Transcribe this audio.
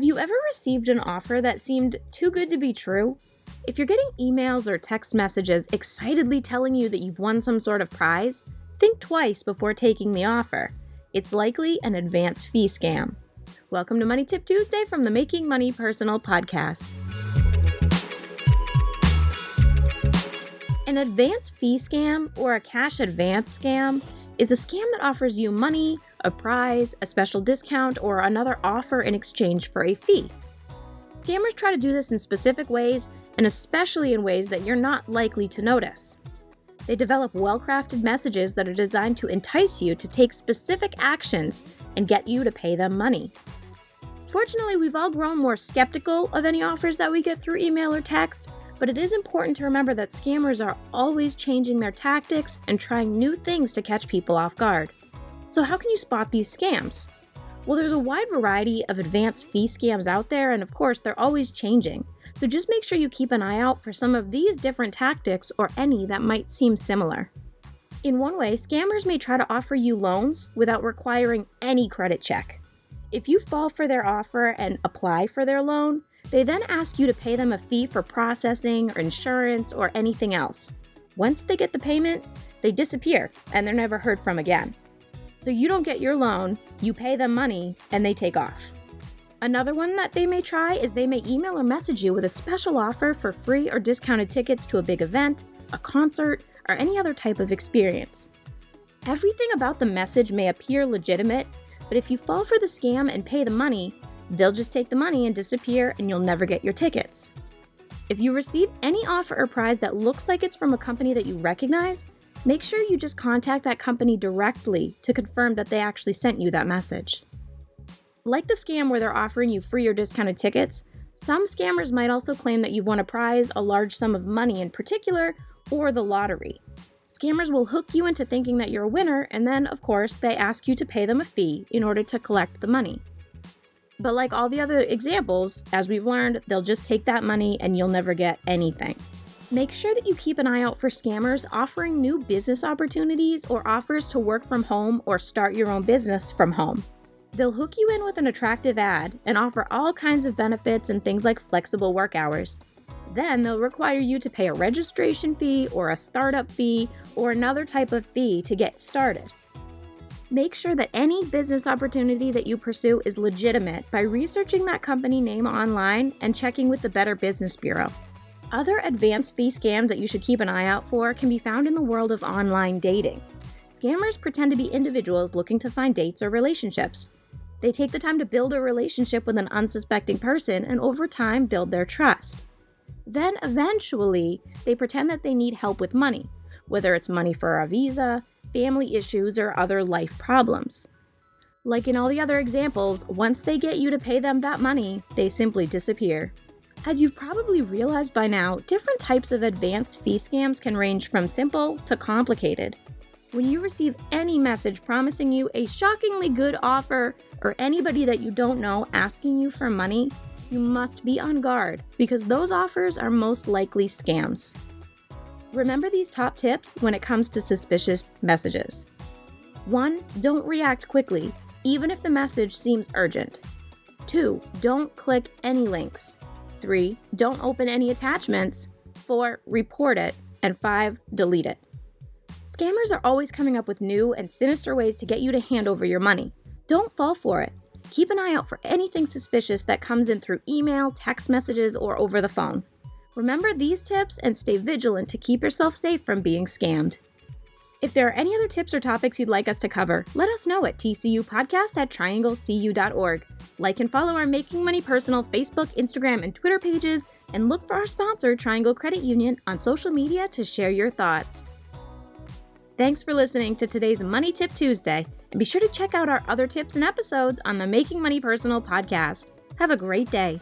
Have you ever received an offer that seemed too good to be true? If you're getting emails or text messages excitedly telling you that you've won some sort of prize, think twice before taking the offer. It's likely an advance fee scam. Welcome to Money Tip Tuesday from the Making Money Personal podcast. An advance fee scam or a cash advance scam is a scam that offers you money, a prize, a special discount, or another offer in exchange for a fee. Scammers try to do this in specific ways, and especially in ways that you're not likely to notice. They develop well crafted messages that are designed to entice you to take specific actions and get you to pay them money. Fortunately, we've all grown more skeptical of any offers that we get through email or text, but it is important to remember that scammers are always changing their tactics and trying new things to catch people off guard. So, how can you spot these scams? Well, there's a wide variety of advanced fee scams out there, and of course, they're always changing. So, just make sure you keep an eye out for some of these different tactics or any that might seem similar. In one way, scammers may try to offer you loans without requiring any credit check. If you fall for their offer and apply for their loan, they then ask you to pay them a fee for processing or insurance or anything else. Once they get the payment, they disappear and they're never heard from again. So you don't get your loan, you pay them money, and they take off. Another one that they may try is they may email or message you with a special offer for free or discounted tickets to a big event, a concert, or any other type of experience. Everything about the message may appear legitimate, but if you fall for the scam and pay the money, they'll just take the money and disappear and you'll never get your tickets. If you receive any offer or prize that looks like it's from a company that you recognize, make sure you just contact that company directly to confirm that they actually sent you that message. Like the scam where they're offering you free or discounted tickets, some scammers might also claim that you've won a prize, a large sum of money in particular, or the lottery. Scammers will hook you into thinking that you're a winner, and then, of course, they ask you to pay them a fee in order to collect the money. But like all the other examples, as we've learned, they'll just take that money and you'll never get anything. Make sure that you keep an eye out for scammers offering new business opportunities or offers to work from home or start your own business from home. They'll hook you in with an attractive ad and offer all kinds of benefits and things like flexible work hours. Then they'll require you to pay a registration fee or a startup fee or another type of fee to get started. Make sure that any business opportunity that you pursue is legitimate by researching that company name online and checking with the Better Business Bureau. Other advanced fee scams that you should keep an eye out for can be found in the world of online dating. Scammers pretend to be individuals looking to find dates or relationships. They take the time to build a relationship with an unsuspecting person and over time build their trust. Then eventually, they pretend that they need help with money, whether it's money for a visa, family issues, or other life problems. Like in all the other examples, once they get you to pay them that money, they simply disappear. As you've probably realized by now, different types of advanced fee scams can range from simple to complicated. When you receive any message promising you a shockingly good offer or anybody that you don't know asking you for money, you must be on guard because those offers are most likely scams. Remember these top tips when it comes to suspicious messages. 1. Don't react quickly, even if the message seems urgent. 2. Don't click any links. 3. Don't open any attachments. 4. Report it. And 5. Delete it. Scammers are always coming up with new and sinister ways to get you to hand over your money. Don't fall for it. Keep an eye out for anything suspicious that comes in through email, text messages, or over the phone. Remember these tips and stay vigilant to keep yourself safe from being scammed. If there are any other tips or topics you'd like us to cover, let us know at tcupodcast at trianglecu.org. Like and follow our Making Money Personal Facebook, Instagram, and Twitter pages, and look for our sponsor, Triangle Credit Union, on social media to share your thoughts. Thanks for listening to today's Money Tip Tuesday, and be sure to check out our other tips and episodes on the Making Money Personal podcast. Have a great day.